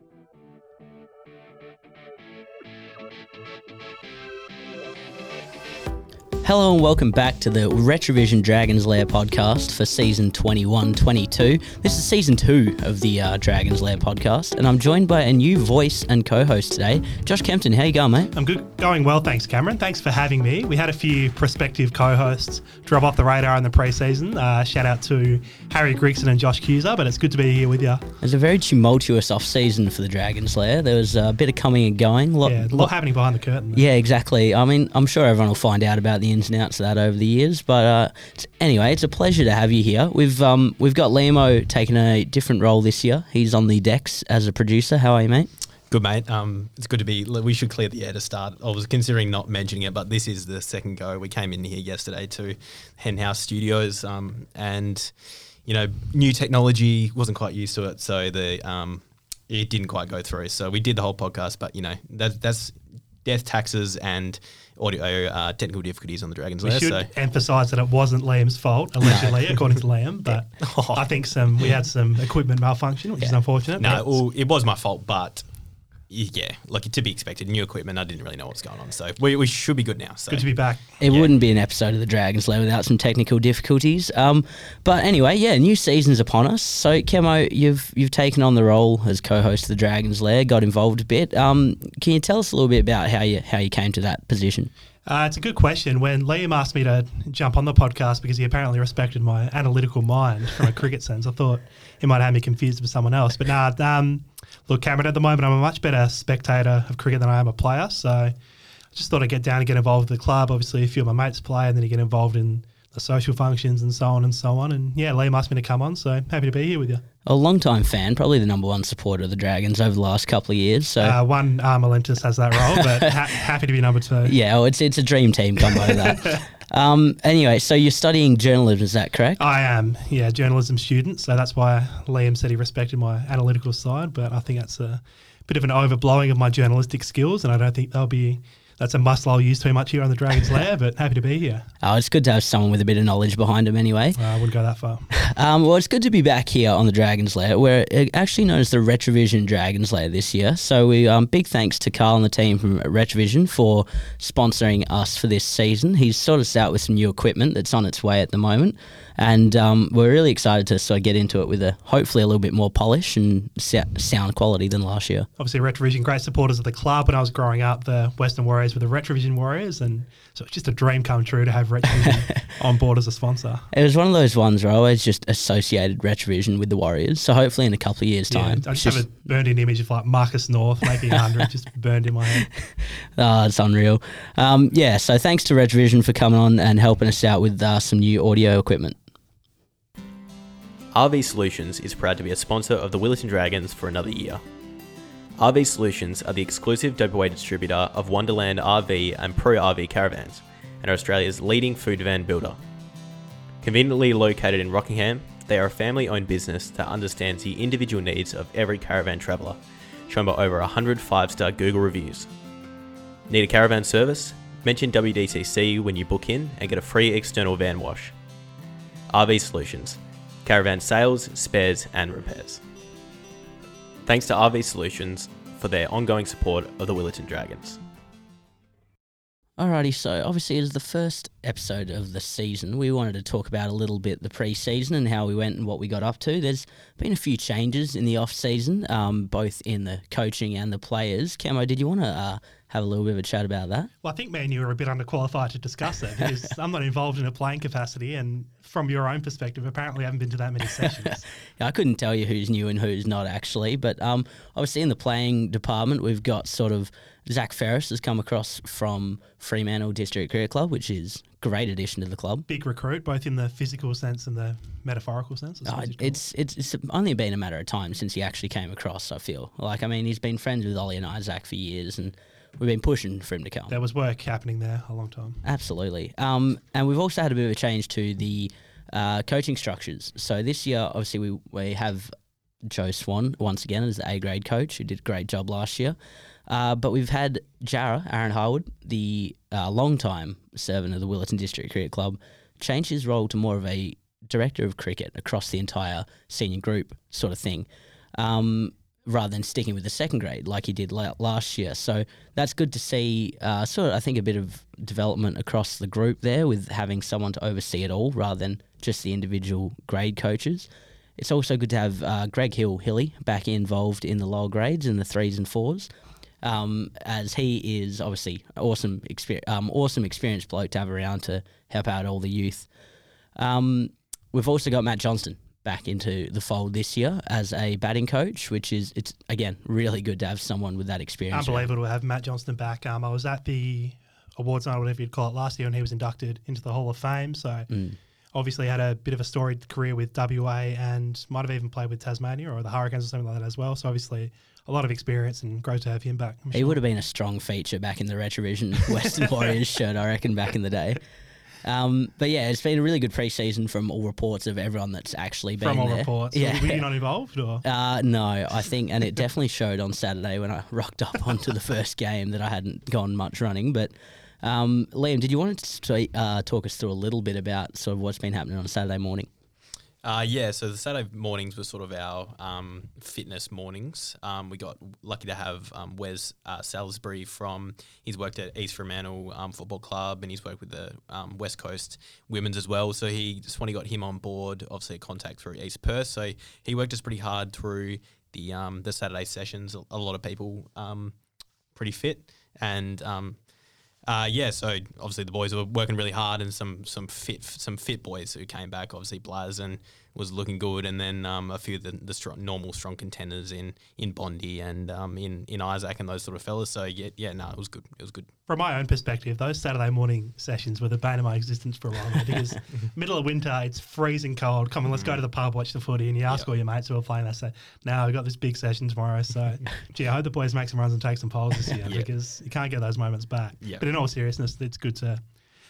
Thank you. Hello and welcome back to the Retrovision Dragons Lair podcast for season 21 22. This is season two of the uh, Dragons Lair podcast, and I'm joined by a new voice and co host today, Josh Kempton. How you going, mate? I'm good, going well, thanks, Cameron. Thanks for having me. We had a few prospective co-hosts drop off the radar in the preseason. Uh, shout out to Harry Grigson and Josh Cuser, but it's good to be here with you. It was a very tumultuous off season for the Dragons Lair. There was a bit of coming and going. Lot, Yeah, a lot happening behind the curtain. Yeah, exactly. I mean, I'm sure everyone will find out about the ins and outs of that over the years. But uh, it's, anyway, it's a pleasure to have you here. We've um, we've got Liamo taking a different role this year. He's on the decks as a producer. How are you, mate? Good mate. Um, it's good to be. We should clear the air to start. I was considering not mentioning it, but this is the second go. We came in here yesterday to Henhouse Studios, um, and you know, new technology wasn't quite used to it, so the um, it didn't quite go through. So we did the whole podcast, but you know, that, that's death, taxes, and audio uh, technical difficulties on the Dragons We Lair. should So emphasise that it wasn't Liam's fault, allegedly, according to Liam. But Oh. I think some we had some equipment malfunction, which is unfortunate. no, well, it was my fault, but. Yeah, like to be expected. New equipment. I didn't really know what was going on, so we, we should be good now. So good to be back. It Yeah. wouldn't be an episode of the Dragons Lair without some technical difficulties. Um, but anyway, yeah, new season's upon us. So Kemo, you've you've taken on the role as co-host of the Dragons Lair, got involved a bit. Um, can you tell us a little bit about how you how you came to that position? Uh, it's a good question. When Liam asked me to jump on the podcast because he apparently respected my analytical mind from a cricket sense, I thought he might have me confused with someone else. But nah, um, look, Cameron, at the moment, I'm a much better spectator of cricket than I am a player. So I just thought I'd get down and get involved with the club. Obviously, a few of my mates play, and then you get involved in the social functions and so on and so on. And yeah, Liam asked me to come on, so happy to be here with you. A long-time fan, probably the number one supporter of the Dragons over the last couple of years. So Uh, one Armalentis has that role, but ha- happy to be number two. yeah, well, it's it's a dream team combo that. um, anyway, so you're studying journalism, is that correct? I am, yeah, journalism student. So that's why Liam said he respected my analytical side. But I think that's a bit of an overblowing of my journalistic skills, and I don't think they'll be. That's a muscle I'll use too much here on the Dragons Lair. But happy to be here. Oh, it's good to have someone with a bit of knowledge behind them anyway. Uh, I wouldn't go that far. Um, well, it's good to be back here on the Dragon's Lair. We're uh, actually known as the Retrovision Dragon's Lair this year. So we um, big thanks to Carl and the team from Retrovision for sponsoring us for this season. He's sorted us out with some new equipment that's on its way at the moment, and um, we're really excited to sort of get into it with a hopefully a little bit more polish and sound quality than last year. Obviously, Retrovision, great supporters of the club. When I was growing up, the Western Warriors were the Retrovision Warriors, and so it's just a dream come true to have Retrovision on board as a sponsor. It was one of those ones where I always just associated Retrovision with the Warriors. So hopefully in a couple of years' Yeah, time, I it's just have a burned in image of like Marcus North making 100, just burned in my head. Oh, it's unreal. Um, yeah, so thanks to Retrovision for coming on and helping us out with uh, some new audio equipment. RV Solutions is proud to be a sponsor of the Willetton Dragons for another year. RV Solutions are the exclusive WA distributor of Wonderland RV and Pro RV caravans and are Australia's leading food van builder. Conveniently located in Rockingham, they are a family owned business that understands the individual needs of every caravan traveller, shown by over 100 5 star Google reviews. Need a caravan service? Mention WDCC when you book in and get a free external van wash. RV Solutions, caravan sales, spares, and repairs. Thanks to RV Solutions for their ongoing support of the Willetton Dragons. Alrighty, so obviously as the first episode of the season, we wanted to talk about a little bit the pre-season and how we went and what we got up to. There's been a few changes in the off-season, um, both in the coaching and the players. Camo, did you want to uh, have a little bit of a chat about that? Well, I think me and you are a bit underqualified to discuss it because I'm not involved in a playing capacity, and from your own perspective, apparently I haven't been to that many sessions. Yeah, I couldn't tell you who's new and who's not actually, but um, obviously in the playing department, we've got sort of Zach Ferris has come across from Fremantle District Cricket Club, which is great addition to the club. Big recruit, both in the physical sense and the metaphorical sense. Uh, suppose you'd call it. it's it's it's only been a matter of time since he actually came across. I feel like I mean he's been friends with Ollie and Isaac for years, and we've been pushing for him to come. there was work happening there a long time. Absolutely. Um, and we've also had a bit of a change to the uh, coaching structures. So this year, obviously, we, we have Joe Swan once again as the A grade coach, who did a great job last year. Uh, but we've had Jarrah, Aaron Harwood, the uh, long-time servant of the Willetton District Cricket Club, change his role to more of a director of cricket across the entire senior group sort of thing. Um, rather than sticking with the second grade like he did la- last year. So that's good to see. Uh, sort of, I think a bit of development across the group there with having someone to oversee it all rather than just the individual grade coaches. It's also good to have uh, Greg Hill Hilly back involved in the lower grades in the threes and fours. Um, as he is obviously awesome, exper- um, awesome experienced bloke to have around to help out all the youth. Um, we've also got Matt Johnston back into the fold this year as a batting coach, which is it's again really good to have someone with that experience. Unbelievable to have Matt Johnston back. Um, I was at the awards night, whatever you'd call it, last year, and he was inducted into the Hall of Fame. So Mm. obviously had a bit of a storied career with WA and might have even played with Tasmania or the Hurricanes or something like that as well. So obviously a lot of experience and great to have him back. I'm He sure. would have been a strong feature back in the Retrovision Western Warriors shirt, I reckon, back in the day. Um, but yeah, it's been a really good preseason from all reports of everyone that's actually been from all there. reports. Yeah. Were you not involved or? Uh, no, I think, and it definitely showed on Saturday when I rocked up onto the first game that I hadn't gone much running. But um, Liam, did you want to uh, talk us through a little bit about sort of what's been happening on Saturday morning? Uh, yeah, so the Saturday mornings were sort of our um, fitness mornings. Um, we got lucky to have um, Wes uh, Salisbury from, he's worked at East Fremantle um, Football Club and he's worked with the um, West Coast Women's as well. So he just when he got him on board, obviously a contact through East Perth. So he worked us pretty hard through the um, the Saturday sessions. A, lot of people um, pretty fit and um, uh, yeah, so obviously the boys were working really hard, and some some fit some fit boys who came back. Obviously, Blaz and was looking good, and then um, a few of the, the strong, normal strong contenders in in Bondi and um, in in Isaac and those sort of fellas. So yeah, yeah, no, it was good. It was good. From my own perspective, those Saturday morning sessions were the bane of my existence for a while because middle of winter, it's freezing cold. Come on, let's go to the pub, watch the footy, and you ask Yeah. all your mates who are playing. They say, "Now we've got this big session tomorrow." So, gee, I hope the boys make some runs and take some poles this year Yeah. because you can't get those moments back. Yeah. But in all seriousness, it's good to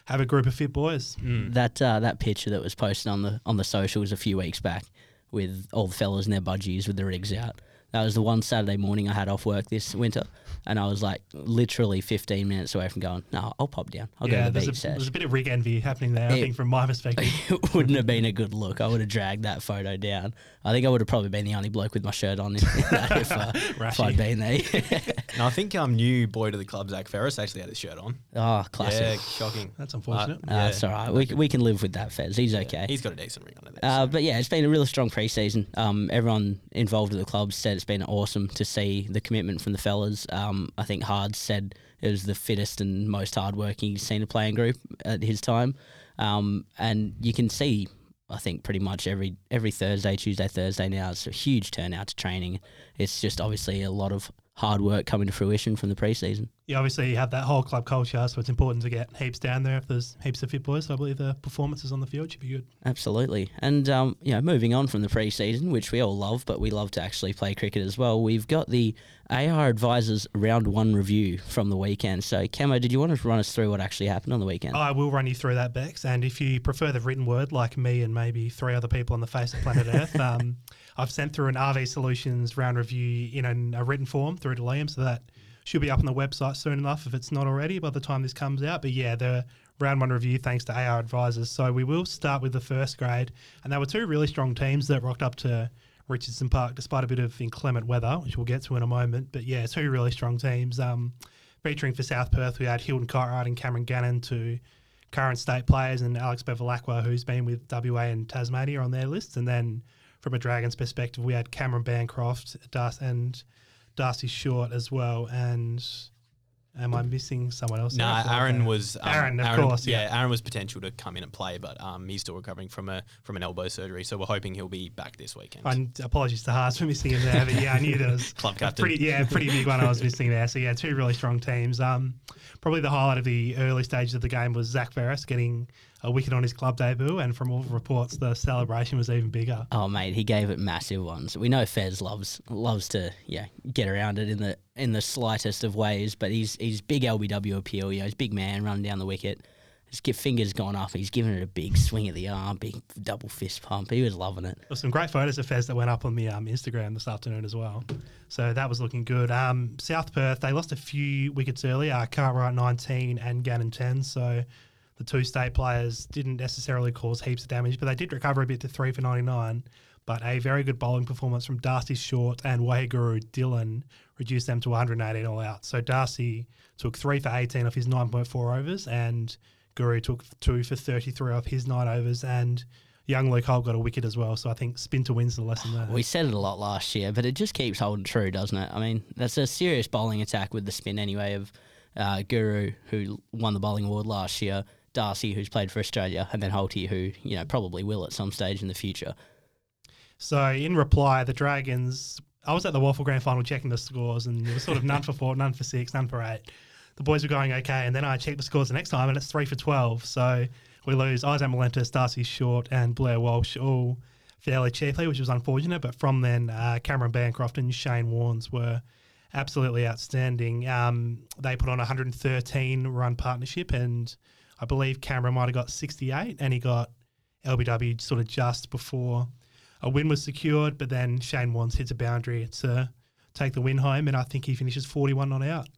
have a group of fit boys. That uh, that picture that was posted on the on the socials a few weeks back with all the fellas in their budgies with the rigs out. That was the one Saturday morning I had off work this winter, and I was like literally 15 minutes away from going. No, I'll pop down. I'll yeah, go to the there's a, beach there's sesh. a bit of rig envy happening there. I think from my perspective. it wouldn't have been a good look. I would have dragged that photo down. I think I would have probably been the only bloke with my shirt on in, in that if, uh, if I'd been there. And I think um new boy to the club Zach Ferris actually had his shirt on. oh, classic. Yeah, shocking. That's unfortunate. Uh, yeah. It's all right. We, we can live with that, Fez. He's okay. He's got a decent ring under there. Uh, so. but yeah, it's been a really strong preseason. Um, everyone involved at the club said it's been awesome to see the commitment from the fellas. Um, I think Hard said it was the fittest and most hardworking senior playing group at his time. Um, and you can see, I think, pretty much every every Thursday, Tuesday, Thursday now, it's a huge turnout to training. It's just obviously a lot of hard work coming to fruition from the preseason. Yeah, obviously you have that whole club culture, so it's important to get heaps down there if there's heaps of fit boys. So I believe the performances on the field should be good. Absolutely. And, um, you know, moving on from the preseason, which we all love, but we love to actually play cricket as well, we've got the AR Advisors round one review from the weekend. So, Camo, did you want to run us through what actually happened on the weekend? I will run you through that, Bex. And if you prefer the written word, like me and maybe three other people on the face of planet Earth, um, I've sent through an RV Solutions round review in an, a written form through to Liam, so that should be up on the website soon enough if it's not already by the time this comes out. But yeah, the round one review thanks to AR Advisors. So we will start with the first grade, and there were two really strong teams that rocked up to Richardson Park despite a bit of inclement weather, which we'll get to in a moment. But yeah, two really strong teams. Um, featuring for South Perth, we had Hilton Cartwright and Cameron Gannon, two current state players, and Alex Bevilacqua, who's been with WA and Tasmania on their lists. And then from a Dragons perspective, we had Cameron Bancroft Dar- and Darcy Short as well. And am I missing someone else? No, thought Aaron was um, Aaron, of course, yeah. Aaron was potential to come in and play, but um, he's still recovering from a from an elbow surgery. So we're hoping he'll be back this weekend. And apologies to Haas for missing him there, but yeah, I knew there was Club a captain. Pretty, yeah, pretty big one I was missing there. So yeah, two really strong teams. Um, probably the highlight of the early stages of the game was Zach Ferris getting a wicket on his club debut, and from all reports, the celebration was even bigger. Oh mate, he gave it massive ones. We know Fez loves loves to yeah get around it in the in the slightest of ways, but he's he's big LBW appeal. You know, he's big man running down the wicket. His fingers gone up. He's giving it a big swing at the arm, big double fist pump. He was loving it. There were some great photos of Fez that went up on the um, Instagram this afternoon as well. So that was looking good. Um, South Perth, they lost a few wickets early, uh, Cartwright 19 and Gannon 10. So the two state players didn't necessarily cause heaps of damage, but they did recover a bit to three for 99. but a very good bowling performance from Darcy Short and Waheguru Dylan reduced them to 118 all out. So Darcy took three for 18 off his 9.4 overs, and Guru took two for 33 off his nine overs, and young Luke Holt got a wicket as well. So I think spin to win's the lesson there. We said it a lot last year, but it just keeps holding true, doesn't it? I mean, that's a serious bowling attack with the spin anyway of uh, Guru, who won the bowling award last year, Darcy, who's played for Australia, and then Holty, who you know probably will at some stage in the future. So in reply, the Dragons. I was at the WAFL Grand Final checking the scores, and it was sort of none for four, none for six, none for eight. The boys were going okay, and then I checked the scores the next time, and it's three for twelve. So we lose Isaac Malentis, Darcy Short, and Blair Walsh all fairly cheaply, which was unfortunate. But from then, uh, Cameron Bancroft and Shane Warnes were absolutely outstanding. Um, they put on a 113 run partnership, and I believe Cameron might have got 68, and he got LBW sort of just before a win was secured. But then Shane Warnes hits a boundary to take the win home, and I think he finishes 41 not out.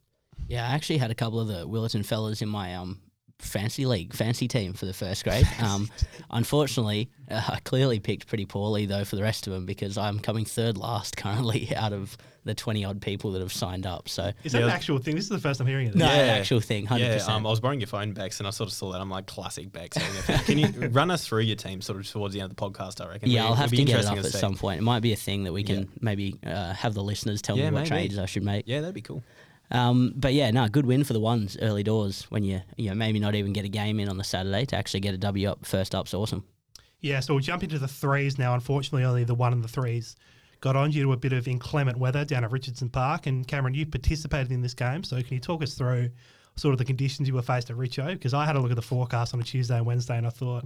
Yeah, I actually had a couple of the Willetton fellas in my um fancy league, fancy team for the first grade. Um, unfortunately, uh, I clearly picked pretty poorly though for the rest of them because I'm coming third last currently out of the 20 odd people that have signed up. So Is that Yeah. an actual thing? This is the first I'm hearing it. no, Yeah. an actual thing, 100%. Yeah, um, I was borrowing your phone, Bex, and I sort of saw that. I'm like, classic Bex. Can you run us through your team sort of towards the end of the podcast, I reckon? yeah, It'd I'll have be to get it interesting up at see. some point. It might be a thing that we can Yeah. maybe uh, have the listeners tell Yeah, me what maybe. changes I should make. Yeah, that'd be cool. Um, but yeah, no, good win for the ones early doors when you you know maybe not even get a game in on the Saturday to actually get a W up first up's awesome. Yeah, so we'll jump into the threes now. Unfortunately, only the one and the threes got on due to a bit of inclement weather down at Richardson Park. And Cameron, you participated in this game, so can you talk us through sort of the conditions you were faced at Richo? Because I had a look at the forecast on a Tuesday and Wednesday, and I thought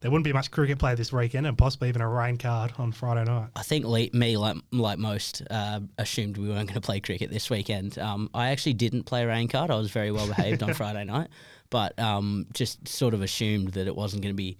there wouldn't be much cricket play this weekend, and possibly even a rain card on Friday night. I think le- me, like like most, uh, assumed we weren't going to play cricket this weekend. Um, I actually didn't play rain card. I was very well behaved on Friday night, but um, just sort of assumed that it wasn't going to be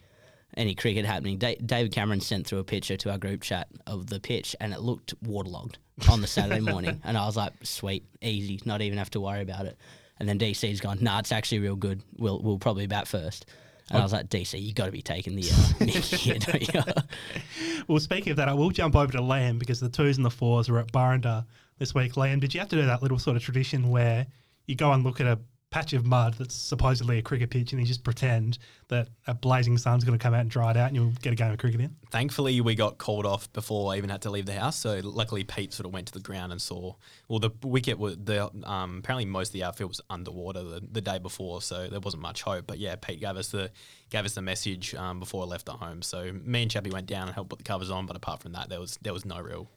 any cricket happening. Da- David Cameron sent through a picture to our group chat of the pitch, and it looked waterlogged on the Saturday morning. And I was like, "Sweet, easy, not even have to worry about it." And then DC's gone, "Nah, it's actually real good. We'll we'll probably bat first. And I was like, "DC, you got to be taking the uh, mick here, don't you?" Well, speaking of that, I will jump over to Liam because the twos and the fours were at Burrendah this week. Liam, did you have to do that little sort of tradition where you go and look at a patch of mud that's supposedly a cricket pitch and you just pretend that a blazing sun's going to come out and dry it out and you'll get a game of cricket in? Thankfully, we got called off before I even had to leave the house. So luckily, Pete sort of went to the ground and saw. Well, the wicket was the um, apparently most of the outfield was underwater the, the day before, so there wasn't much hope. But yeah, Pete gave us the gave us the message um, before I left the home. So me and Chappie went down and helped put the covers on. But apart from that, there was there was no real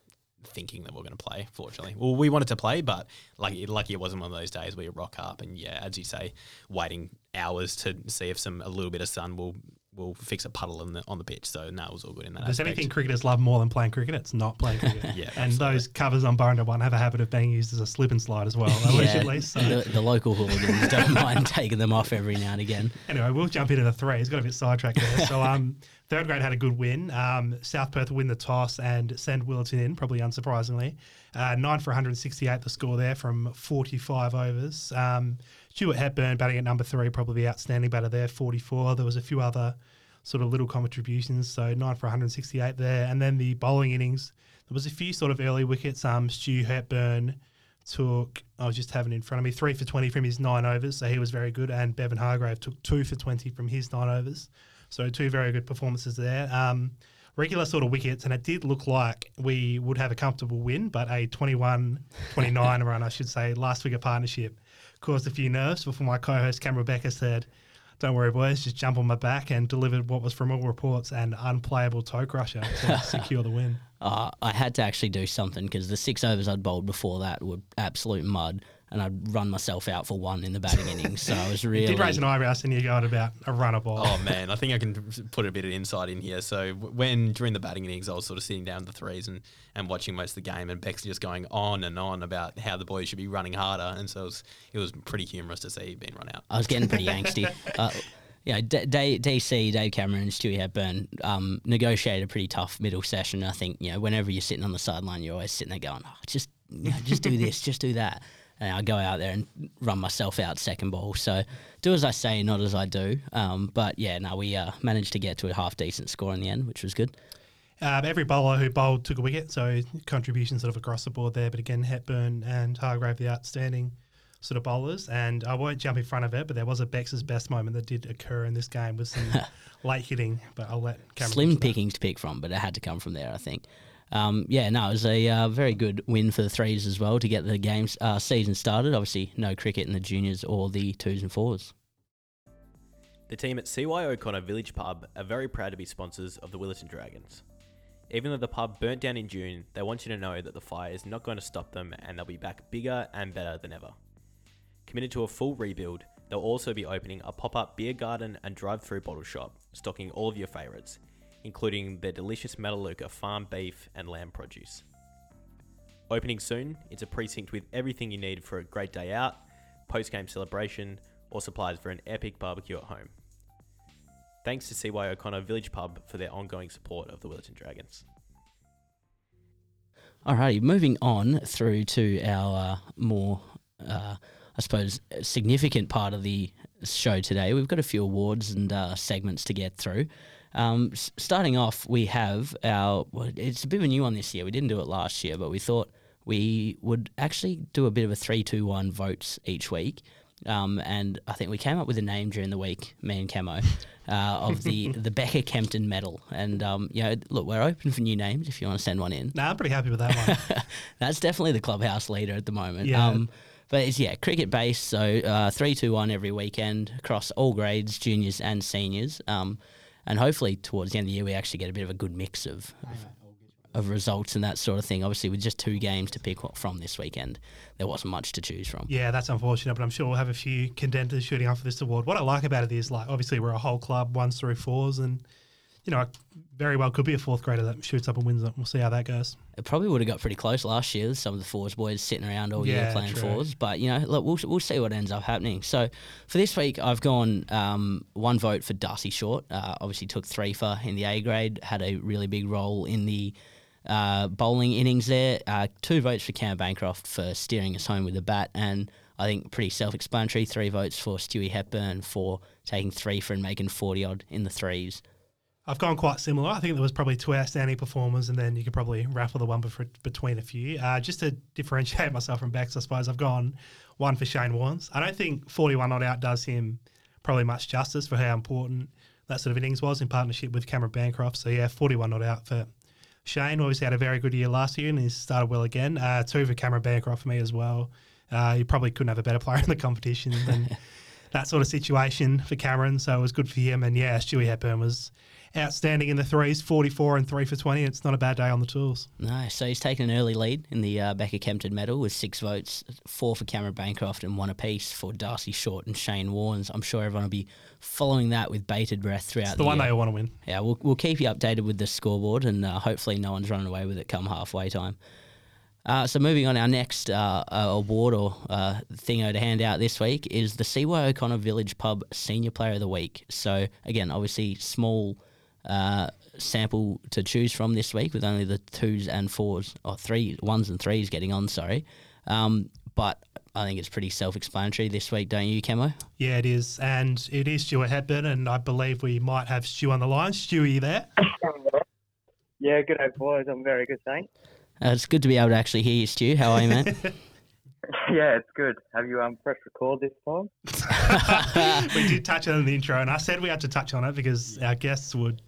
thinking that we are going to play. Fortunately, well, we wanted to play, but lucky lucky it wasn't one of those days where you rock up and yeah, as you say, waiting hours to see if some a little bit of sun will will fix a puddle on the on the pitch. So no, it was all good in that. If there's aspect. anything cricketers love more than playing cricket, it's not playing cricket. Yeah, and those covers on Burrendah one have a habit of being used as a slip and slide as well, allegedly. So the, the local hooligans don't mind taking them off every now and again. Anyway, we'll jump into the three. It's Got a bit sidetracked there. So, um, third grade had a good win. Um, South Perth win the toss and send Willetton in, probably unsurprisingly. Uh, nine for 168, the score there from 45 overs. Um, Stuart Hepburn batting at number three, probably the outstanding batter there, 44. There was a few other sort of little contributions, so nine for 168 there. And then the bowling innings, there was a few sort of early wickets. Um, Stu Hepburn took, I was just having in front of me, three for 20 from his nine overs, so he was very good. And Bevan Hargrave took two for 20 from his nine overs. So two very good performances there. Um, regular sort of wickets, and it did look like we would have a comfortable win, but a 21 29 run, I should say, last wicket partnership caused a few nerves before my co host Cam Rebecca said, don't worry, boys, just jump on my back and delivered what was, from all reports, an unplayable toe crusher to secure the win. Uh, I had to actually do something because the six overs I'd bowled before that were absolute mud, and I'd run myself out for one in the batting innings. So I was really Did raise an eyebrow and you're going about a runner ball. Oh man, I think I can put a bit of insight in here. So when during the batting innings, I was sort of sitting down the threes and, and watching most of the game, and Bex just going on and on about how the boys should be running harder, and so it was, it was pretty humorous to see being run out. I was getting pretty angsty. Uh, you know, D- D- DC, Dave Cameron, and Stewie Hepburn um, negotiated a pretty tough middle session. I think you know, whenever you're sitting on the sideline, you're always sitting there going, oh, "Just, you know, just do this, just do that." And I go out there and run myself out second ball. So do as I say, not as I do. Um, but yeah, no, we uh, managed to get to a half decent score in the end, which was good. Um, every bowler who bowled took a wicket, so contributions sort of across the board there. But again, Hepburn and Hargrave, the outstanding sort of bowlers. And I won't jump in front of it, but there was a Bex's best moment that did occur in this game with some late hitting. But I'll let Cameron Slim pickings to pick from, but it had to come from there, I think. Um, yeah, no, it was a uh, very good win for the threes as well to get the games uh, season started. Obviously, no cricket in the juniors or the twos and fours. The team at CY O'Connor Village Pub are very proud to be sponsors of the Willetton Dragons. Even though the pub burnt down in June, they want you to know that the fire is not going to stop them and they'll be back bigger and better than ever. Committed to a full rebuild, they'll also be opening a pop up beer garden and drive through bottle shop, stocking all of your favourites, including their delicious Metalluca farm beef and lamb produce. Opening soon, it's a precinct with everything you need for a great day out, post game celebration, or supplies for an epic barbecue at home. Thanks to CY O'Connor Village Pub for their ongoing support of the Willetton Dragons. Alrighty, moving on through to our uh, more, uh, I suppose, significant part of the show today. We've got a few awards and uh, segments to get through. Um, s- starting off, we have our. Well, it's a bit of a new one this year. We didn't do it last year, but we thought we would actually do a bit of a three, two, one votes each week. Um, and I think we came up with a name during the week, me and Camo, uh, of the the Becker Kempton Medal. And um, you know, look, we're open for new names if you want to send one in. Nah, I'm pretty happy with that one. That's definitely the clubhouse leader at the moment. Yeah. Um, but it's yeah, cricket based. So uh, three, two, one every weekend across all grades, juniors and seniors. Um, and hopefully towards the end of the year, we actually get a bit of a good mix of of results and that sort of thing. Obviously, with just two games to pick from this weekend, there wasn't much to choose from. Yeah, that's unfortunate, but I'm sure we'll have a few contenders shooting up for this award. What I like about it is, like, obviously we're a whole club, ones through fours, and you know, very well could be a fourth grader that shoots up and wins it. We'll see how that goes. It probably would have got pretty close last year. Some of the fours boys sitting around all year playing true. fours, but you know, look, we'll we'll see what ends up happening. So for this week, I've gone um, one vote for Darcy Short. Uh, obviously, took three for in the A grade. Had a really big role in the uh, bowling innings there. Uh, two votes for Cam Bancroft for steering us home with the bat, and I think pretty self-explanatory. Three votes for Stewie Hepburn for taking three for and making forty odd in the threes. I've gone quite similar. I think there was probably two outstanding performers, and then you could probably raffle the one bef- between a few. Uh, just to differentiate myself from Bex, I suppose I've gone one for Shane Warnes. I don't think 41 not out does him probably much justice for how important that sort of innings was in partnership with Cameron Bancroft. So yeah, 41 not out for Shane. Obviously had a very good year last year, and he's started well again. Uh, two for Cameron Bancroft for me as well. Uh, you probably couldn't have a better player in the competition than that sort of situation for Cameron. So it was good for him. And yeah, Stewie Hepburn was outstanding in the threes, 44 and 3 for 20. It's not a bad day on the tools. No, so he's taken an early lead in the uh, Becker Kempton medal with six votes, four for Cameron Bancroft and one apiece for Darcy Short and Shane Warnes. I'm sure everyone will be following that with bated breath throughout It's the, the one year. they all want to win. Yeah, we'll, we'll keep you updated with the scoreboard and uh, hopefully no one's running away with it come halfway time. Uh, so moving on, our next uh, uh, award or uh, thingo to hand out this week is the CY O'Connor Village Pub Senior Player of the Week. So again, obviously small uh, sample to choose from this week with only the twos and fours or three ones and threes getting on. Sorry, um, but I think it's pretty self-explanatory this week, don't you, Camo? Yeah, it is. And it is Stuart Hepburn. And I believe we might have Stu on the line. Stu, are you there? Yeah, good day, boys. I'm very good, thanks. Uh, it's good to be able to actually hear you, Stu. How are you, man? yeah, it's good. Have you um pressed record this time? we did touch on the intro, and I said we had to touch on it because our guests would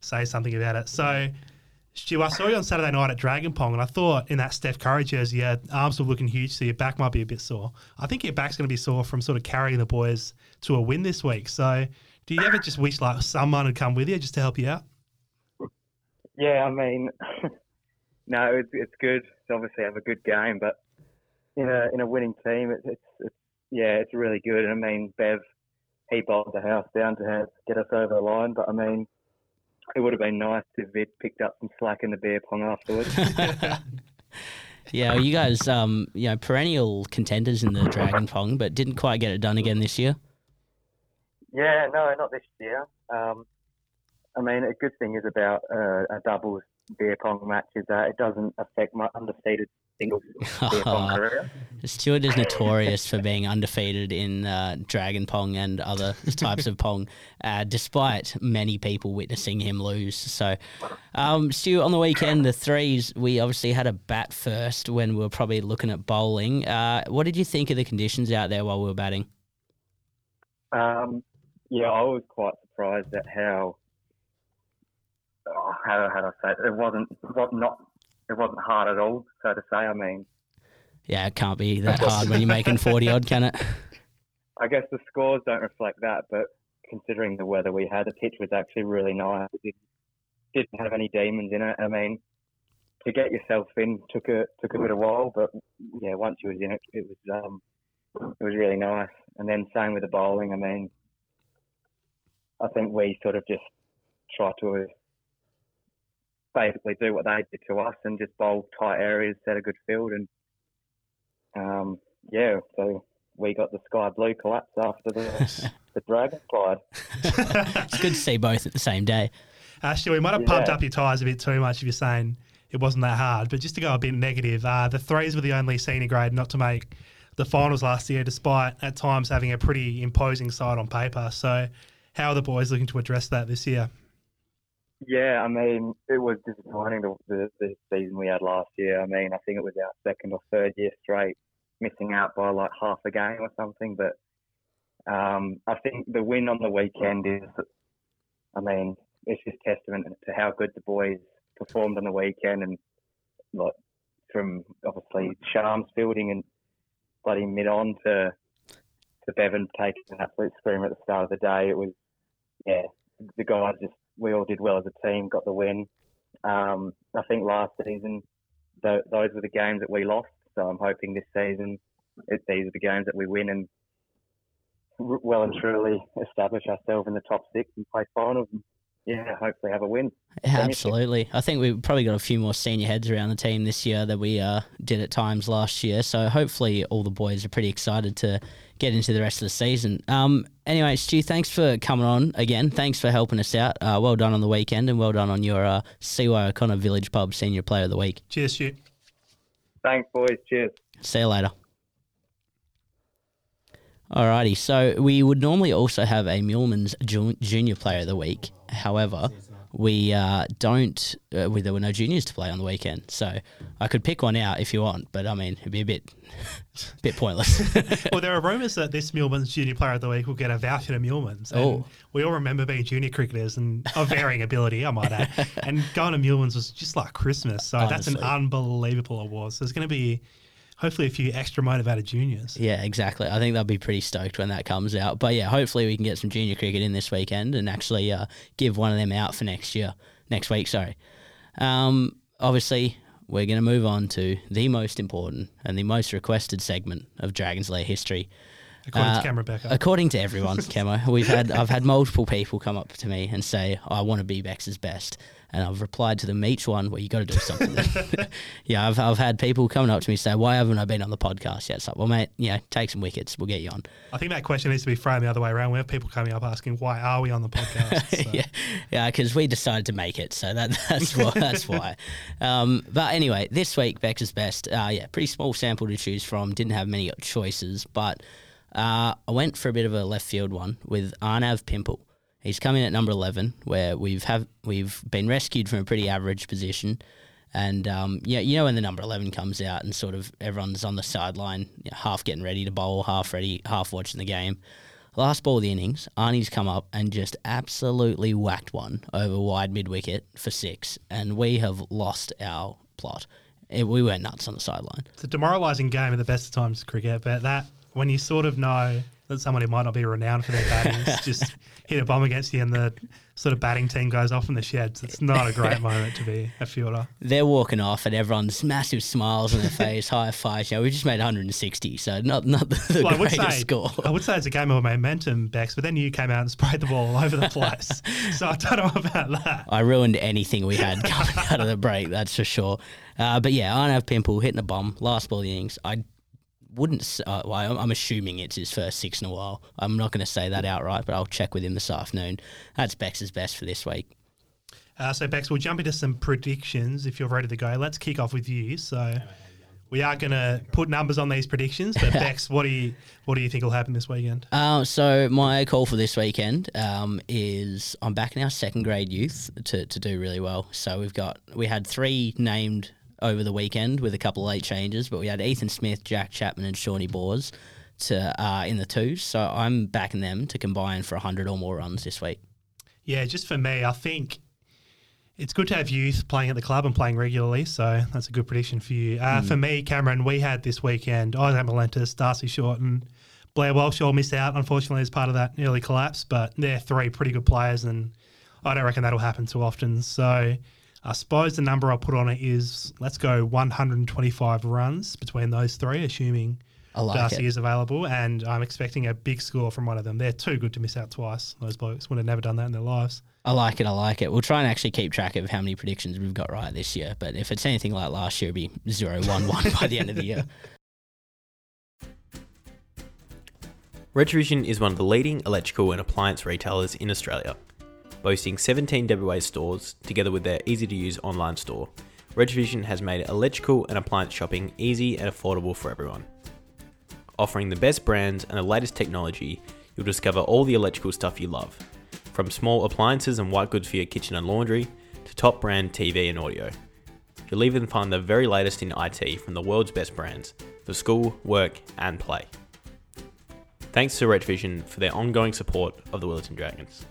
say something about it. So, Stu, I saw you on Saturday night at Dragon Pong, and I thought in that Steph Curry jersey, your arms were looking huge, so your back might be a bit sore. I think your back's going to be sore from sort of carrying the boys to a win this week. So, do you ever just wish like someone had come with you just to help you out? Yeah, I mean, no, it's it's good to obviously have a good game, but in a in a winning team, it's it's, it's yeah, it's really good. And I mean, Bev, he bowled the house down to have, get us over the line, but I mean. It would have been nice if Vid picked up some slack in the beer pong afterwards. Yeah, well, you guys, um, you know, perennial contenders in the Dragon Pong, but didn't quite get it done again this year. Yeah, no, not this year. Um, I mean, a good thing is about uh, a doubles beer pong matches. Uh, it doesn't affect my undefeated singles beer pong career. Stuart is notorious for being undefeated in uh, Dragon Pong and other types of Pong, uh, despite many people witnessing him lose. So, um, Stu, on the weekend, the threes, we obviously had a bat first when we were probably looking at bowling. Uh, what did you think of the conditions out there while we were batting? Um, yeah, I was quite surprised at how oh, how how do I say it? It wasn't what not it wasn't hard at all, so to say. I mean, Yeah, it can't be that hard when you're making 40 odd, can it? I guess the scores don't reflect that, but considering the weather we had, the pitch was actually really nice. It didn't, have any demons in it. I mean, to get yourself in took a took a bit of while, but yeah, once you was in it, it was um, it was really nice. And then same with the bowling. I mean, I think we sort of just tried to basically do what they did to us and just bowl tight areas, set a good field, and um, yeah, so we got the sky blue collapse after the the dragon slide. It's good to see both at the same day. Actually, we might have pumped Yeah. up your tyres a bit too much if you're saying it wasn't that hard. But just to go a bit negative, uh, the threes were the only senior grade not to make the finals last year, despite at times having a pretty imposing side on paper. So, how are the boys looking to address that this year? Yeah, I mean, it was disappointing the, the, season we had last year. I mean, I think it was our second or third year straight missing out by like half a game or something. But um, I think the win on the weekend is, I mean, it's just testament to how good the boys performed on the weekend and like from obviously Sharms fielding and bloody mid on to to Bevan taking an absolute screamer at the start of the day. It was yeah, the guys just we all did well as a team, got the win. Um, I think last season th- those were the games that we lost, so I'm hoping this season it, these are the games that we win and r- well and truly establish ourselves in the top six and play finals. And, yeah, hopefully have a win. Absolutely. I think we've probably got a few more senior heads around the team this year that we uh, did at times last year. So hopefully all the boys are pretty excited to get into the rest of the season. Um, anyway, Stu, thanks for coming on again. Thanks for helping us out. Uh, well done on the weekend and well done on your uh, CY O'Connor Village Pub Senior Player of the Week. Cheers, shoot. Thanks, boys. Cheers. See you later. Alrighty, so we would normally also have a Mulman's Junior Player of the Week. However, we uh, don't. Uh, we, there were no juniors to play on the weekend, so I could pick one out if you want. But I mean, it'd be a bit, bit pointless. Well, there are rumours that this Mulman's Junior Player of the Week will get a voucher to Mulman's. And Oh. we all remember being junior cricketers and of varying ability, I might add. And going to Mulman's was just like Christmas. So that's an unbelievable award. So there's going to be hopefully a few extra motivated juniors. yeah, exactly. I think they'll be pretty stoked when that comes out. But yeah, hopefully we can get some junior cricket in this weekend and actually uh, give one of them out for next year, next week. Sorry. Um, obviously, we're going to move on to the most important and the most requested segment of Dragon's Lair history. According Uh, to Becker. According to everyone, Camo, we've had I've had multiple people come up to me and say I want to be Bex's best, and I've replied to them each one. Well, you got to do something. yeah, I've I've had people coming up to me say, "Why haven't I been on the podcast yet?" It's like, well, mate, yeah, take some wickets, we'll get you on. I think that question needs to be framed the other way around. We have people coming up asking, why are we on the podcast? So- yeah, yeah, because we decided to make it, so that that's why. That's why. Um, but anyway, this week Bex best. Uh, yeah, pretty small sample to choose from. Didn't have many choices, but uh, I went for a bit of a left field one with Arnav Pimple. He's come in at number eleven, where we've have we've been rescued from a pretty average position. And um, yeah, you know when the number eleven comes out and sort of everyone's on the sideline, you know, half getting ready to bowl, half ready, half watching the game. Last ball of the innings, Arnie's come up and just absolutely whacked one over wide mid wicket for six, and we have lost our plot. It, we went nuts on the sideline. It's a demoralising game at the best of times cricket, but that when you sort of know that someone who might not be renowned for their batting just hit a bomb against you and the sort of batting team goes off in the sheds, it's not a great moment to be a fielder. They're walking off, and everyone's massive smiles on their face, high fives. You know, we just made 160, so not not the, the Well, I would greatest say score. I would say it's a game of momentum, Bex, but then you came out and sprayed the ball all over the place. so I don't know about that. I ruined anything we had coming out of the break, that's for sure. Uh, but yeah, I don't have Pimple hitting a bomb, last ball of the innings. I wouldn't, uh, well, I'm, I'm assuming it's his first six in a while. I'm not going to say that outright, but I'll check with him this afternoon. That's Bex's best for this week. Uh, so, Bex, we'll jump into some predictions if you're ready to go. Let's kick off with you. So, we are going to put numbers on these predictions, but Bex, what do you what do you think will happen this weekend? Uh, so my call for this weekend um, is I'm backing our second grade youth to, to do really well. So we've got we had three named over the weekend with a couple of late changes, but we had Ethan Smith, Jack Chapman, and Shawnee Bors to uh, in the twos. So I'm backing them to combine for hundred or more runs this week. Yeah, just for me, I think it's good to have youth playing at the club and playing regularly. So that's a good prediction for you. Uh, mm. For me, Cameron, we had this weekend Isaac Malentis, Darcy Shorten, Blair Walsh all missed out, unfortunately, as part of that early collapse. But they're three pretty good players, and I don't reckon that'll happen too often. So I suppose the number I'll put on it is let's go 125 runs between those three, assuming like Darcy it. is available. And I'm expecting a big score from one of them. They're too good to miss out twice. Those blokes would have never done that in their lives. I like it. I like it. We'll try and actually keep track of how many predictions we've got right this year. But if it's anything like last year, it'll be 0 1 1 by the end of the year. Retrovision is one of the leading electrical and appliance retailers in Australia. Boasting 17 WA stores, together with their easy to use online store, Retrovision has made electrical and appliance shopping easy and affordable for everyone. Offering the best brands and the latest technology, you'll discover all the electrical stuff you love from small appliances and white goods for your kitchen and laundry to top brand TV and audio. You'll even find the very latest in IT from the world's best brands for school, work, and play. Thanks to Retrovision for their ongoing support of the Willetton Dragons.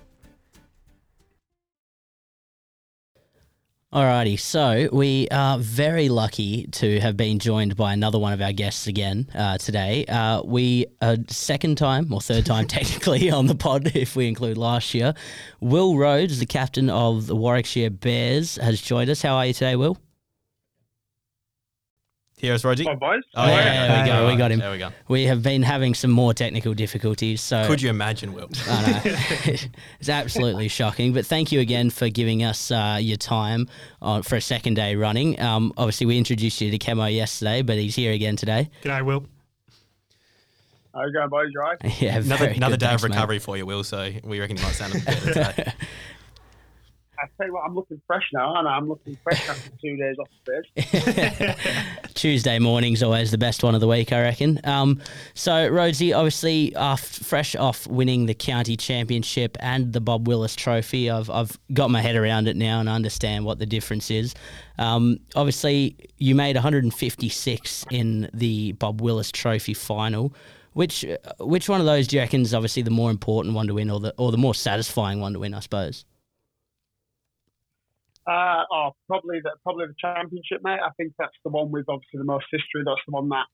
Alrighty, so we are very lucky to have been joined by another one of our guests again uh, today. Uh, we a second time or third time technically on the pod, if we include last year. Will Rhodes, the captain of the Warwickshire Bears, has joined us. How are you today, Will? Here's Roger. Hi, boys. Oh, yeah, yeah, there we go. We got him. There we go. We have been having some more technical difficulties. So could you imagine, Will? it's absolutely shocking. But thank you again for giving us uh, your time on, for a second day running. Um, obviously, we introduced you to Chemo yesterday, but he's here again today. G'day, Will. How you going, boys? Right? Yeah, another another good, day thanks, of recovery mate. for you, Will. So we reckon you might sound a bit better today. I tell you what, I'm looking fresh now, and I'm looking fresh after two days off the pitch. Tuesday morning's always the best one of the week, I reckon. Um, so, Rosie, obviously, uh, fresh off winning the county championship and the Bob Willis Trophy, I've, I've got my head around it now and I understand what the difference is. Um, obviously, you made 156 in the Bob Willis Trophy final. Which which one of those do you reckon is obviously the more important one to win, or the or the more satisfying one to win? I suppose. Uh, oh, probably the probably the championship, mate. I think that's the one with obviously the most history. That's the one that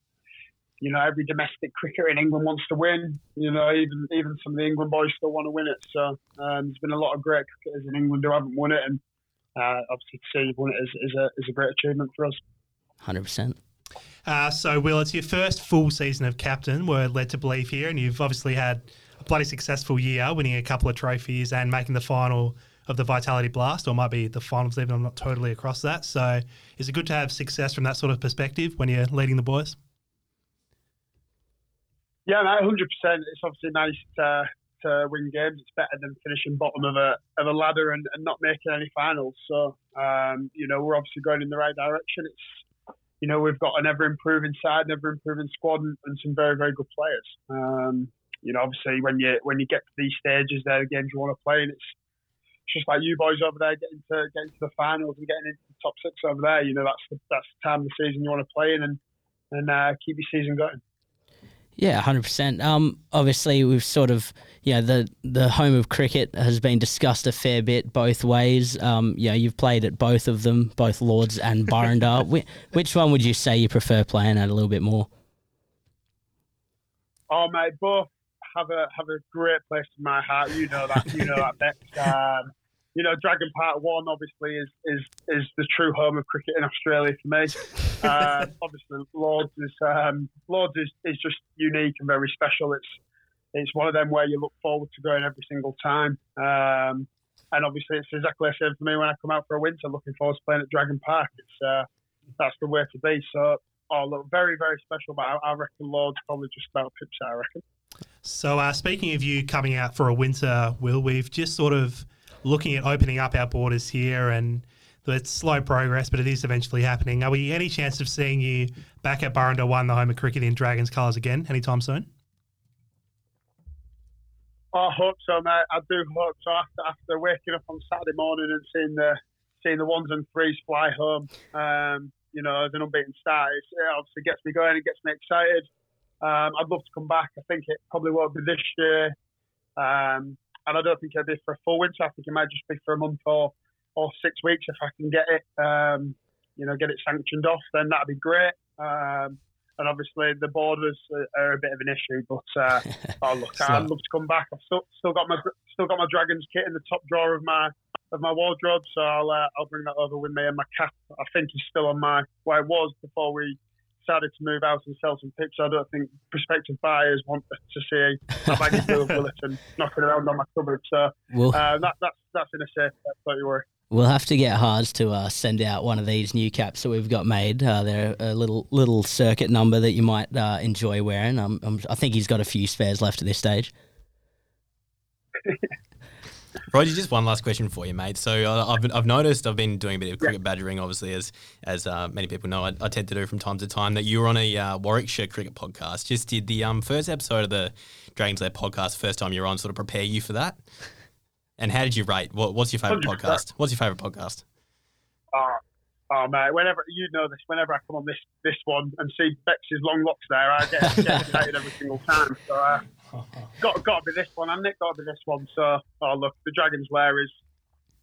you know every domestic cricketer in England wants to win. You know, even even some of the England boys still want to win it. So um, there's been a lot of great cricketers in England who haven't won it, and uh, obviously to see you've won it is, is a is a great achievement for us. Hundred percent. Uh, so, Will, it's your first full season of captain. We're led to believe here, and you've obviously had a bloody successful year, winning a couple of trophies and making the final of the Vitality Blast, or might be the finals even. I'm not totally across that. So, is it good to have success from that sort of perspective when you're leading the boys? Yeah, no, hundred percent. It's obviously nice to to win games. It's better than finishing bottom of a of a ladder and, and not making any finals. So, um, you know, we're obviously going in the right direction. It's you know, we've got an ever improving side, an ever improving squad, and, and some very very good players. Um, you know, obviously when you when you get to these stages, they're the games you want to play, and it's just like you boys over there getting to getting to the finals and getting into the top six over there. You know, that's the that's the time of the season you want to play in and and uh, keep your season going. Yeah, hundred percent. Um, obviously, we've sort of, you know, the the home of cricket has been discussed a fair bit both ways. Um, you know, you've played at both of them, both Lords and Burrendah. Whi- Which one would you say you prefer playing at a little bit more? Oh mate, both have a have a great place in my heart. You know that. You know that. Bex. Um, you know, Dragon Park One obviously is is is the true home of cricket in Australia for me. Uh, obviously, Lords is um, Lords is, is just unique and very special. It's it's one of them where you look forward to going every single time. Um, and obviously, it's exactly the same for me when I come out for a winter, looking forward to playing at Dragon Park. It's uh, that's the way to be. So, oh, look, very very special. But I, I reckon Lords probably just about pips. I reckon. So, uh, speaking of you coming out for a winter, Will, we've just sort of looking at opening up our borders here and it's slow progress, but it is eventually happening. Are we any chance of seeing you back at Burrendah One, the home of cricket in Dragons colours again, anytime soon? I hope so, mate. I do hope so. After, after waking up on Saturday morning and seeing the seeing the ones and threes fly home, um, you know, as an unbeaten start, it obviously gets me going. It gets me excited. Um, I'd love to come back. I think it probably won't be this year, um, and I don't think it'll be for a full winter. I think it might just be for a month or or six weeks if I can get it, um, you know, get it sanctioned off. Then that'd be great. Um, and obviously the borders are, a bit of an issue. But uh, oh look, I'd love to come back. I've still, still got my still got my Dragons kit in the top drawer of my of my wardrobe, so I'll uh, I'll bring that over with me. And my cap, I think, is still on my where it was before we decided to move out and sell some pictures. I don't think prospective buyers want to see a bag of Bill Willetton knocking around on my cupboard. So well, uh, that, that's that's in a safe bet. Don't you worry. We'll have to get Hards to uh, send out one of these new caps that we've got made. Uh, they're a little little circuit number that you might uh, enjoy wearing. Um, um, i think he's got a few spares left at this stage. Roger, just one last question for you, mate. So uh, I've, I've noticed I've been doing a bit of cricket badgering, obviously, as as uh, many people know, I, I, tend to do from time to time. That you were on a uh, Warwickshire cricket podcast. Just did the um, first episode of the Dragons Lair podcast. First time you're on, sort of prepare you for that. And how did you rate? What, what's your favorite 100%. podcast? What's your favorite podcast? Uh, oh mate, whenever you know this, whenever I come on this this one and see Bex's long locks there, I get, get excited every single time. So uh, got got to be this one, hasn't it? Got to be this one. So oh look, the Dragon's Lair is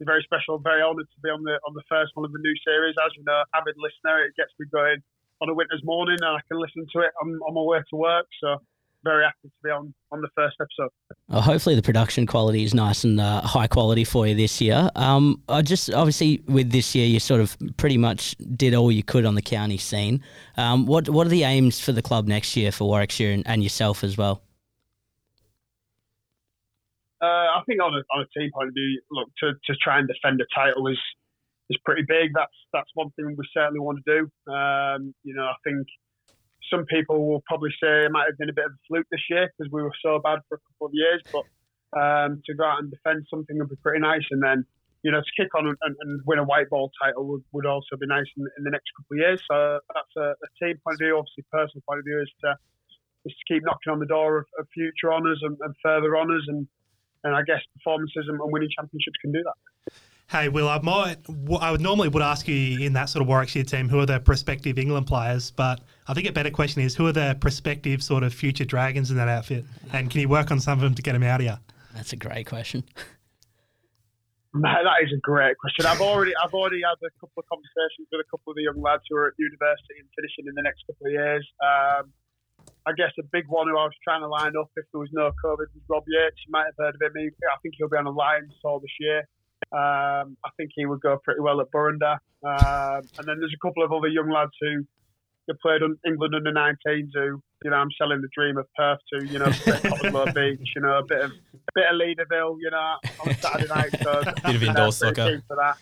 very special. Very honoured to be on the on the first one of the new series. As you know, avid listener, it gets me going on a winter's morning, and I can listen to it on, on my way to work. So very happy to be on on the first episode. Well, hopefully, the production quality is nice and uh, high quality for you this year. Um, I just obviously with this year, you sort of pretty much did all you could on the county scene. Um, what what are the aims for the club next year for Warwickshire and, and yourself as well? Uh, I think on a, on a team point of view, look to, to try and defend a title is is pretty big. That's that's one thing we certainly want to do. Um, you know, I think some people will probably say it might have been a bit of a fluke this year because we were so bad for a couple of years. But um, to go out and defend something would be pretty nice. And then, you know, to kick on and, and win a white ball title would, would also be nice in, in, the next couple of years. So that's a, a, team point of view. Obviously, personal point of view is to is to keep knocking on the door of, of future honours and, and, further honours. And, and I guess performances and, and winning championships can do that. Hey, Will, I might, I would normally would ask you in that sort of Warwickshire team who are the prospective England players, but I think a better question is who are the prospective sort of future Dragons in that outfit, and can you work on some of them to get them out of here? That's a great question. Man, that is a great question. I've already, I've already had a couple of conversations with a couple of the young lads who are at university and finishing in the next couple of years. Um, I guess a big one who I was trying to line up if there was no COVID was Rob Yates. You might have heard of him. I think he'll be on the Lions tour this year. Um, I think he would go pretty well at Burrendah. Um, and then there's a couple of other young lads who have played on England under 19s who, you know, I'm selling the dream of Perth to, you know, Cottesloe Beach, you know, a bit of a bit of Leederville, you know, on a Saturday night. So bit of indoor soccer. For that.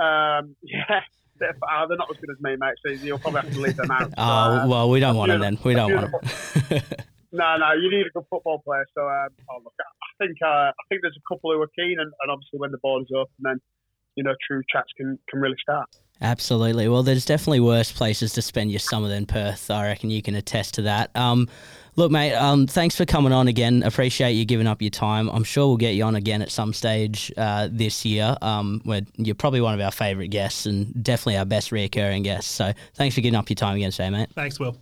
Um, yeah. Uh, they're not as good as me, mate. So you'll probably have to leave them out. Oh, uh, well, we don't want them then. We don't want them. no, no, you need a good football player. So, um, oh, look, think uh, I think there's a couple who are keen, and, and obviously when the borders open, then you know true chats can can really start. Absolutely. Well, there's definitely worse places to spend your summer than Perth. I reckon you can attest to that. Um, look, mate, um, thanks for coming on again. Appreciate you giving up your time. I'm sure we'll get you on again at some stage uh, this year. Um, where you're probably one of our favourite guests and definitely our best recurring guests. So thanks for giving up your time again today, mate. Thanks, Will.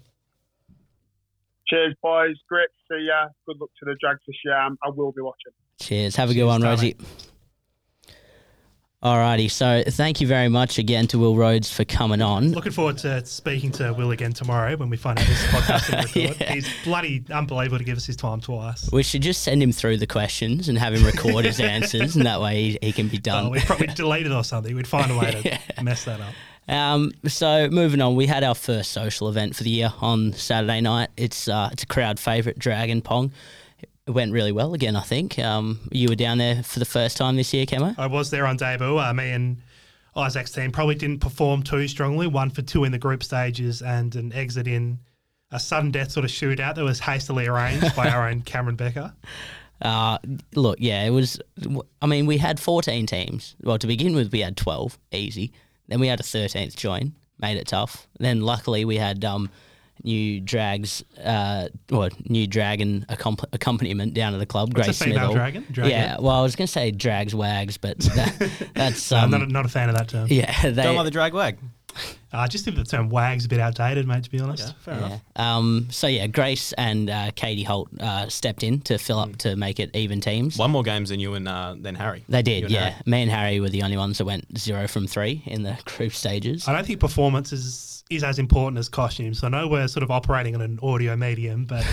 Cheers, boys. Great to see ya. Good luck to the Drags this year. I will be watching. Cheers. Have a good one, Rosie. Alrighty, so thank you very much again to Will Rhodes for coming on. Looking forward to speaking to Will again tomorrow when we find out this podcast yeah. He's bloody unbelievable to give us his time twice. We should just send him through the questions and have him record his answers, and that way he, he can be done. Oh, we'd probably delete it or something. We'd find a way to yeah. mess that up. Um, so moving on, we had our first social event for the year on Saturday night. It's uh, it's a crowd favourite, Dragon Pong. It went really well again, I think. Um, you were down there for the first time this year, Camo? I was there on debut. Uh, me and Isaac's team probably didn't perform too strongly. One for two in the group stages and an exit in a sudden death sort of shootout that was hastily arranged by our own Cameron Becker. Uh, look, yeah, it was. I mean, we had 14 teams. Well, to begin with, we had 12, easy. Then we had a 13th join, made it tough. Then luckily we had um, new drags, uh, or new dragon accomp- accompaniment down to the club. What's a Grace female Smithall. dragon? Dragon? Yeah, well, I was going to say drags wags, but that, that's Uh, um, not, a, not a fan of that term. yeah. They, Don't like the drag wag. Uh, I just think the term wag's a bit outdated, mate, to be honest. Fair Yeah. enough. Um, so yeah, Grace and uh, Katie Holt uh, stepped in to fill up to make it even teams. One more games than you and uh, than Harry. They You did, and yeah. Harry. Me and Harry were the only ones that went zero from three in the group stages. I don't think performance is, is as important as costumes. So I know we're sort of operating on an audio medium, but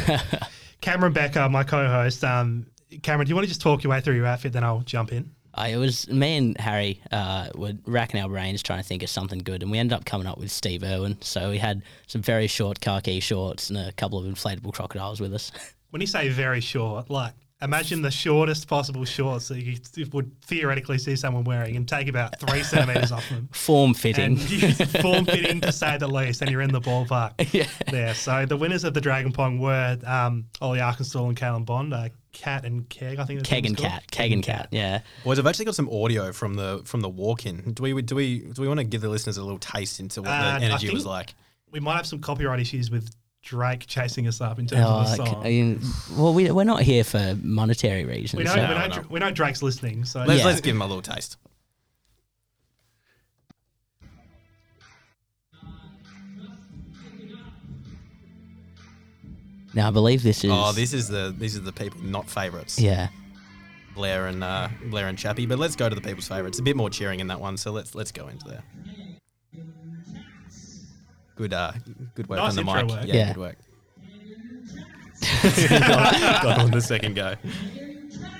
Cameron Becker, my co-host, um, Cameron, do you want to just talk your way through your outfit, then I'll jump in? Uh, it was me and Harry uh, were racking our brains trying to think of something good, and we ended up coming up with Steve Irwin. So we had some very short khaki shorts and a couple of inflatable crocodiles with us. When you say very short, like imagine the shortest possible shorts that you would theoretically see someone wearing and take about three centimeters off them. Form fitting. And form fitting to say the least, and you're in the ballpark. Yeah. There. So the winners of the Dragon Pong were um, Ollie Arkansas and Callum Bond, uh, Cat and Keg, I think. the Keg and team's. Cat. Keg and Cat, yeah. Boys, I've actually got some audio from the from the walk-in. Do we do we do we want to give the listeners a little taste into what Uh, the energy was like? We might have some copyright issues with Drake chasing us up in terms Oh, of the song. I mean, well, we, we're not here for monetary reasons. we know, so- we, No, know, no. Dra- we know Drake's listening, so Let's Yeah. let's give him a little taste. Now, I believe this is. Oh, this is the these are the people not favourites. Yeah. Blair and uh, Blair and Chappie. But let's go to the people's favourites. A bit more cheering in that one, so let's let's go into there. Good uh, good work Nice on the intro mic. work. Yeah, Yeah. good work. got, got on the second go.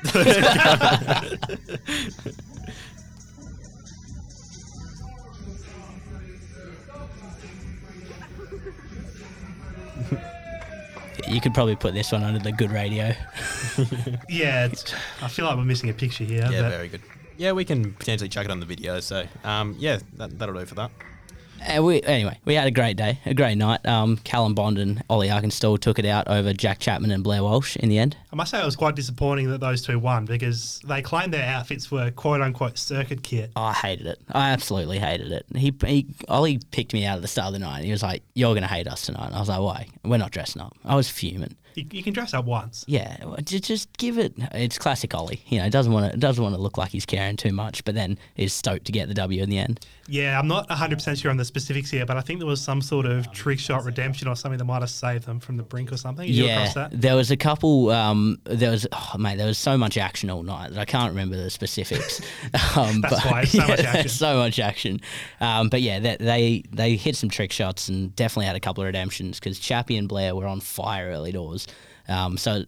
You could probably put this one under the good radio. yeah, it's, I feel like we're missing a picture here. Yeah, but very good. Yeah, we can potentially chuck it on the video. So, um, yeah, that, that'll do for that. And we, anyway, we had a great day, a great night. Um, Callum Bond and Ollie Arkansas took it out over Jack Chapman and Blair Walsh in the end. I must say, it was quite disappointing that those two won because they claimed their outfits were quote unquote circuit kit. Oh, I hated it. I absolutely hated it. He, he Ollie picked me out at the start of the night. And he was like, "You're going to hate us tonight." And I was like, "Why? We're not dressing up." I was fuming. You, you can dress up once. Yeah, just give it. It's classic Ollie. You know, doesn't want to doesn't want to look like he's caring too much, but then is stoked to get the W in the end. Yeah, I'm not 100% sure on the specifics here, but I think there was some sort of trick shot redemption or something that might have saved them from the brink or something. Did yeah, that? there was a couple. Um, there was, oh, mate, there was so much action all night that I can't remember the specifics. um, That's why, so much action. so much action. Um, but yeah, they, they they hit some trick shots and definitely had a couple of redemptions because Chappie and Blair were on fire early doors. Um, so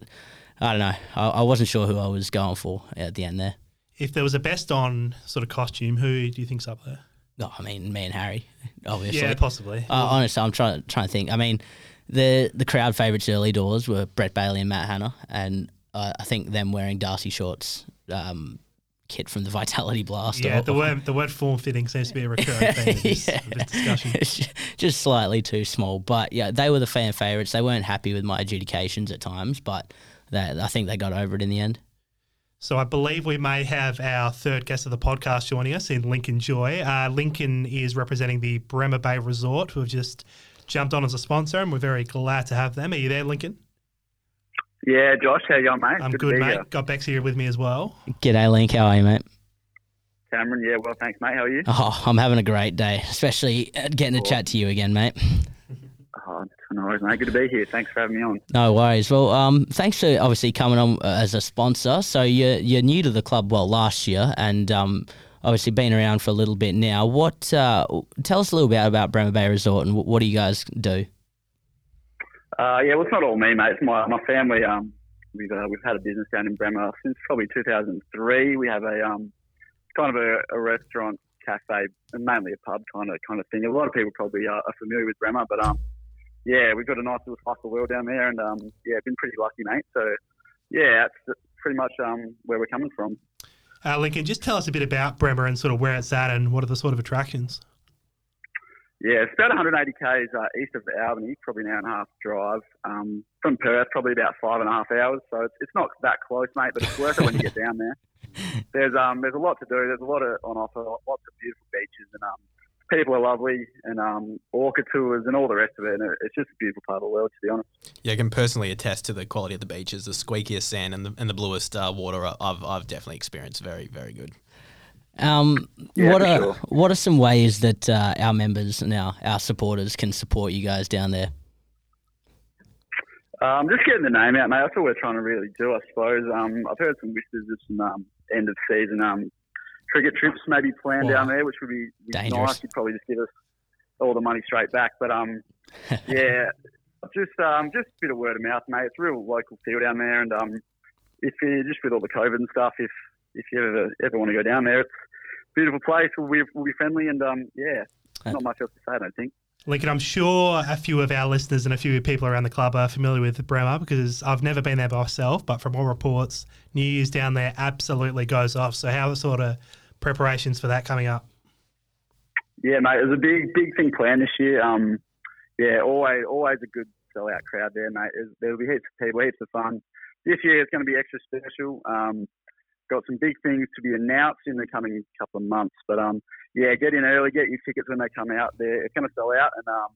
I don't know. I, I wasn't sure who I was going for at the end there. If there was a best on sort of costume, who do you think's up there? Oh, I mean, me and Harry, obviously. Yeah, possibly. Uh, honestly, I'm trying trying to think. I mean, the the crowd favourites early doors were Brett Bailey and Matt Hanna, and uh, I think them wearing Darcy shorts um, kit from the Vitality Blast. yeah, or- the word the word form fitting seems to be a recurring theme of this, Yeah. of this discussion. Just slightly too small, but yeah, they were the fan favourites. They weren't happy with my adjudications at times, but they, I think they got over it in the end. So I believe we may have our third guest of the podcast joining us in Lincoln Joy. Uh, Lincoln is representing the Bremer Bay Resort, who have just jumped on as a sponsor, and we're very glad to have them. Are you there, Lincoln? Yeah, Josh, how you going, mate? I'm to good, mate. here. Got Bex here with me as well. G'day, Link. How are you, mate? Cameron, yeah, well, thanks, mate. How are you? Oh, I'm having a great day, especially uh, getting to chat to you again, mate. Oh, no worries, mate. Good to be here. Thanks for having me on. No worries. Well, um, thanks for obviously coming on uh, as a sponsor. So you're you're new to the club, well, last year, and um, obviously been around for a little bit now. What? Uh, tell us a little bit about Bremer Bay Resort and what do you guys do? Uh, yeah, well, it's not all me, mate. It's my, my family. Um, we've uh, we've had a business down in Bremer since probably 2003. We have a um, kind of a, a restaurant, cafe, and mainly a pub kind of kind of thing. A lot of people probably are, are familiar with Bremer, but um, yeah, we've got a nice little the world down there, and um, yeah, been pretty lucky, mate. So yeah, that's pretty much um where we're coming from. Uh, Lincoln, just tell us a bit about Bremer and sort of where it's at and what are the sort of attractions. Yeah, it's about 180 k's uh, east of Albany, probably an hour and a half drive. Um, from Perth, probably about five and a half hours. So it's, it's not that close, mate, but it's worth it when you get down there. There's um there's a lot to do. There's a lot of on offer, lots of beautiful beaches, and um people are lovely, and um orca tours and all the rest of it. And it's just a beautiful part of the world, to be honest. Yeah, I can personally attest to the quality of the beaches, the squeakiest sand and the, and the bluest uh, water I've, I've definitely experienced. Very, very good. Um, Yeah, what are sure. what are some ways that uh, our members and our, our supporters can support you guys down there? Um, just getting the name out, mate. That's what we're trying to really do, I suppose. Um, I've heard some whispers of some um, end of season um, cricket trips maybe planned down there, which would be, be nice. You'd probably just give us all the money straight back. But um, yeah, just um, just a bit of word of mouth, mate. It's a real local feel down there, and um, if you just with all the COVID and stuff, if if you ever ever want to go down there, it's a beautiful place. We'll be we'll be friendly, and um, yeah, not much else to say, I don't think. Lincoln, I'm sure a few of our listeners and a few people around the club are familiar with Bremer because I've never been there myself, but from all reports, New Year's down there absolutely goes off. So, how are the sort of preparations for that coming up? Yeah, mate, there's a big, big thing planned this year. Um, yeah, always, always a good sellout crowd there, mate. There'll be heaps of people, heaps of fun. This year it's going to be extra special. Um, got some big things to be announced in the coming couple of months, but um, yeah, get in early, get your tickets when they come out. There, it's going to sell out, and um,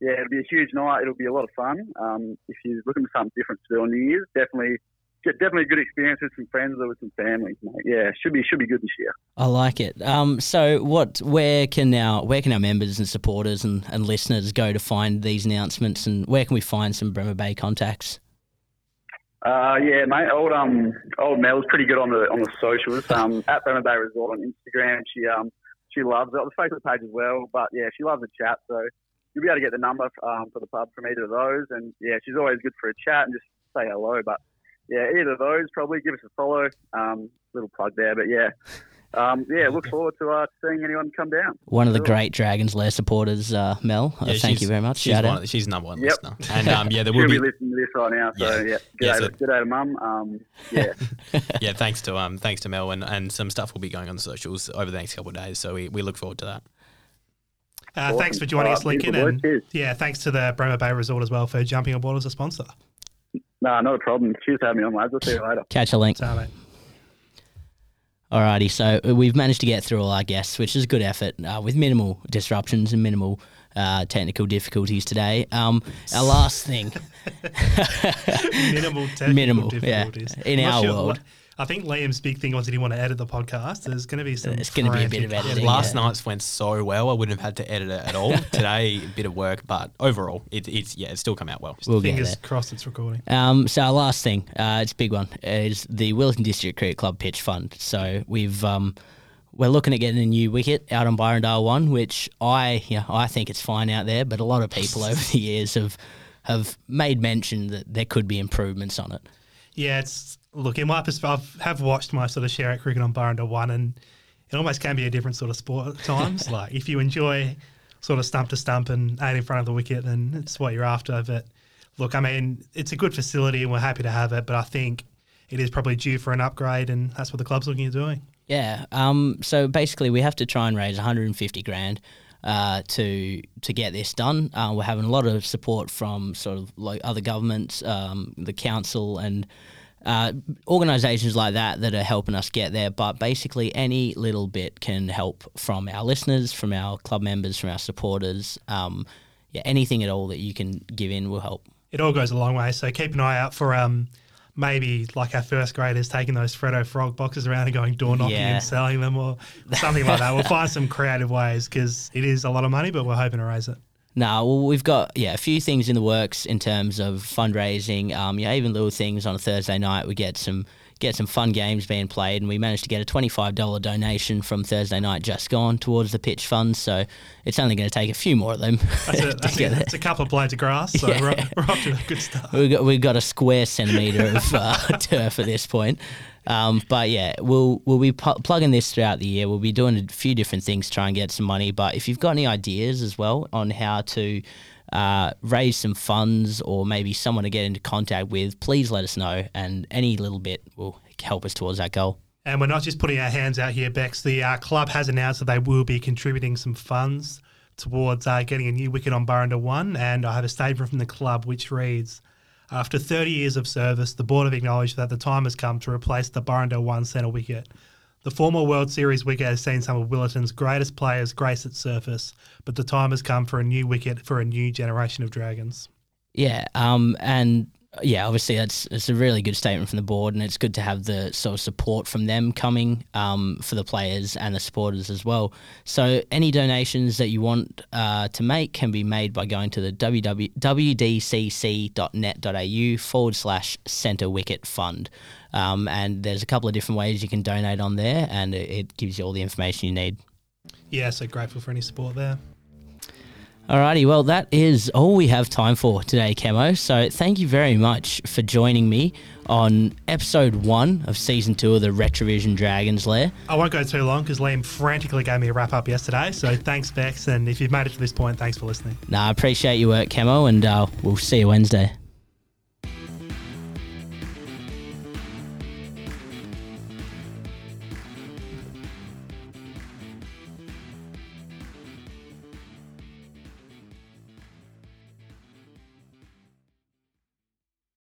yeah, it'll be a huge night. It'll be a lot of fun. Um, if you're looking for something different to do on New Year's, definitely. Definitely a good experience with some friends or with some family. Mate. Yeah, should be should be good this year. I like it. Um, so what? Where can our where can our members and supporters and, and listeners go to find these announcements, and where can we find some Bremer Bay contacts? Uh, yeah, mate. Old um, old Mel's pretty good on the on the socials. Um, at Bremer Bay Resort on Instagram. She um, she loves it. The Facebook page as well. But yeah, she loves a chat. So you'll be able to get the number um, for the pub from either of those. And yeah, she's always good for a chat and just say hello. But yeah, either of those probably give us a follow. Um, little plug there. But yeah, um, yeah, look forward to uh, seeing anyone come down. One of the great Dragons Lair supporters, uh, Mel. Uh, Yeah, thank you very much. She's, Shout one, out. of- she's number one Yep. listener. And um, yeah, there She'll be be listening to this right now. So Yeah. yeah, Yeah, good so- day, good day to mum. Um, yeah. yeah, thanks to um, thanks to Mel and, and some stuff will be going on the socials over the next couple of days. So we, we look forward to that. Uh, Awesome. Thanks for joining All us, right, Lincoln. And boys. Yeah, thanks to the Bremer Bay Resort as well for jumping on board as a sponsor. No, not a problem. Cheers for having me on, lads. I'll see you later. Catch a link. So, mate. Alrighty, so we've managed to get through all our guests, which is a good effort uh, with minimal disruptions and minimal uh, technical difficulties today. Um, our last thing, minimal technical Minimal, yeah, difficulties. in I'm our sure- world. I think Liam's big thing was that he want to edit the podcast. There's going to be some. It's gonna be a bit of frantic editing, Last yeah. night's went so well, I wouldn't have had to edit it at all. Today, a bit of work, but overall, it, it's yeah, it's still come out well. we'll get Fingers there. crossed it's recording. Um, so our last thing, uh, it's a big one, is the Willetton District Cricket Club pitch fund. So we've um, we're looking at getting a new wicket out on Burrendah one, which I yeah I think it's fine out there, but a lot of people over the years have have made mention that there could be improvements on it. Yeah, it's look in my perspective. I have watched my sort of share at cricket on Burrendah One, and it almost can be a different sort of sport at times. like if you enjoy sort of stump to stump and eight in front of the wicket, then it's what you're after. But look, I mean, it's a good facility, and we're happy to have it. But I think it is probably due for an upgrade, and that's what the club's looking at doing. Yeah. Um. So basically, we have to try and raise 150 grand. Uh, to to get this done, uh, we're having a lot of support from sort of like other governments, um, the council, and uh, organisations like that that are helping us get there. But basically, any little bit can help from our listeners, from our club members, from our supporters. Um, yeah, anything at all that you can give in will help. It all goes a long way. So keep an eye out for um maybe like our first graders taking those Freddo Frog boxes around and going door knocking Yeah. and selling them or something like that. We'll find some creative ways because it is a lot of money, but we're hoping to raise it. No, well, we've got yeah a few things in the works in terms of fundraising. Um, yeah, even little things on a Thursday night. We get some get some fun games being played, and we managed to get a twenty five dollar donation from Thursday night just gone towards the pitch fund. So it's only going to take a few more of them That's, a, that's, a, that's a couple of blades of grass, so we're, we're off to a good start. We've got, we've got a square centimetre of uh, turf at this point. Um, but yeah, we'll we'll be pu- plugging this throughout the year. We'll be doing a few different things to try and get some money. But if you've got any ideas as well on how to uh, raise some funds or maybe someone to get into contact with, please let us know. And any little bit will help us towards that goal. And we're not just putting our hands out here, Bex. The uh, club has announced that they will be contributing some funds towards uh, getting a new wicket on Burrendah 1. And I have a statement from the club which reads After 30 years of service, the board have acknowledged that the time has come to replace the Burrendah 1 centre wicket. The former World Series wicket has seen some of Willetton's greatest players grace its surface, but the time has come for a new wicket for a new generation of Dragons. Yeah, um, and yeah, obviously that's it's a really good statement from the board, and it's good to have the sort of support from them coming um, for the players and the supporters as well. So any donations that you want uh, to make can be made by going to the www, wdcc.net.au forward slash centre wicket fund. Um, and there's a couple of different ways you can donate on there, and it, it gives you all the information you need. Yeah, so grateful for any support there. Alrighty, well, that is all we have time for today, Camo. So thank you very much for joining me on episode one of season two of the Retravision Dragons Lair. I won't go too long because Liam frantically gave me a wrap up yesterday. So thanks, Bex. And if you've made it to this point, thanks for listening. Nah, I appreciate your work, Camo, and uh, we'll see you Wednesday.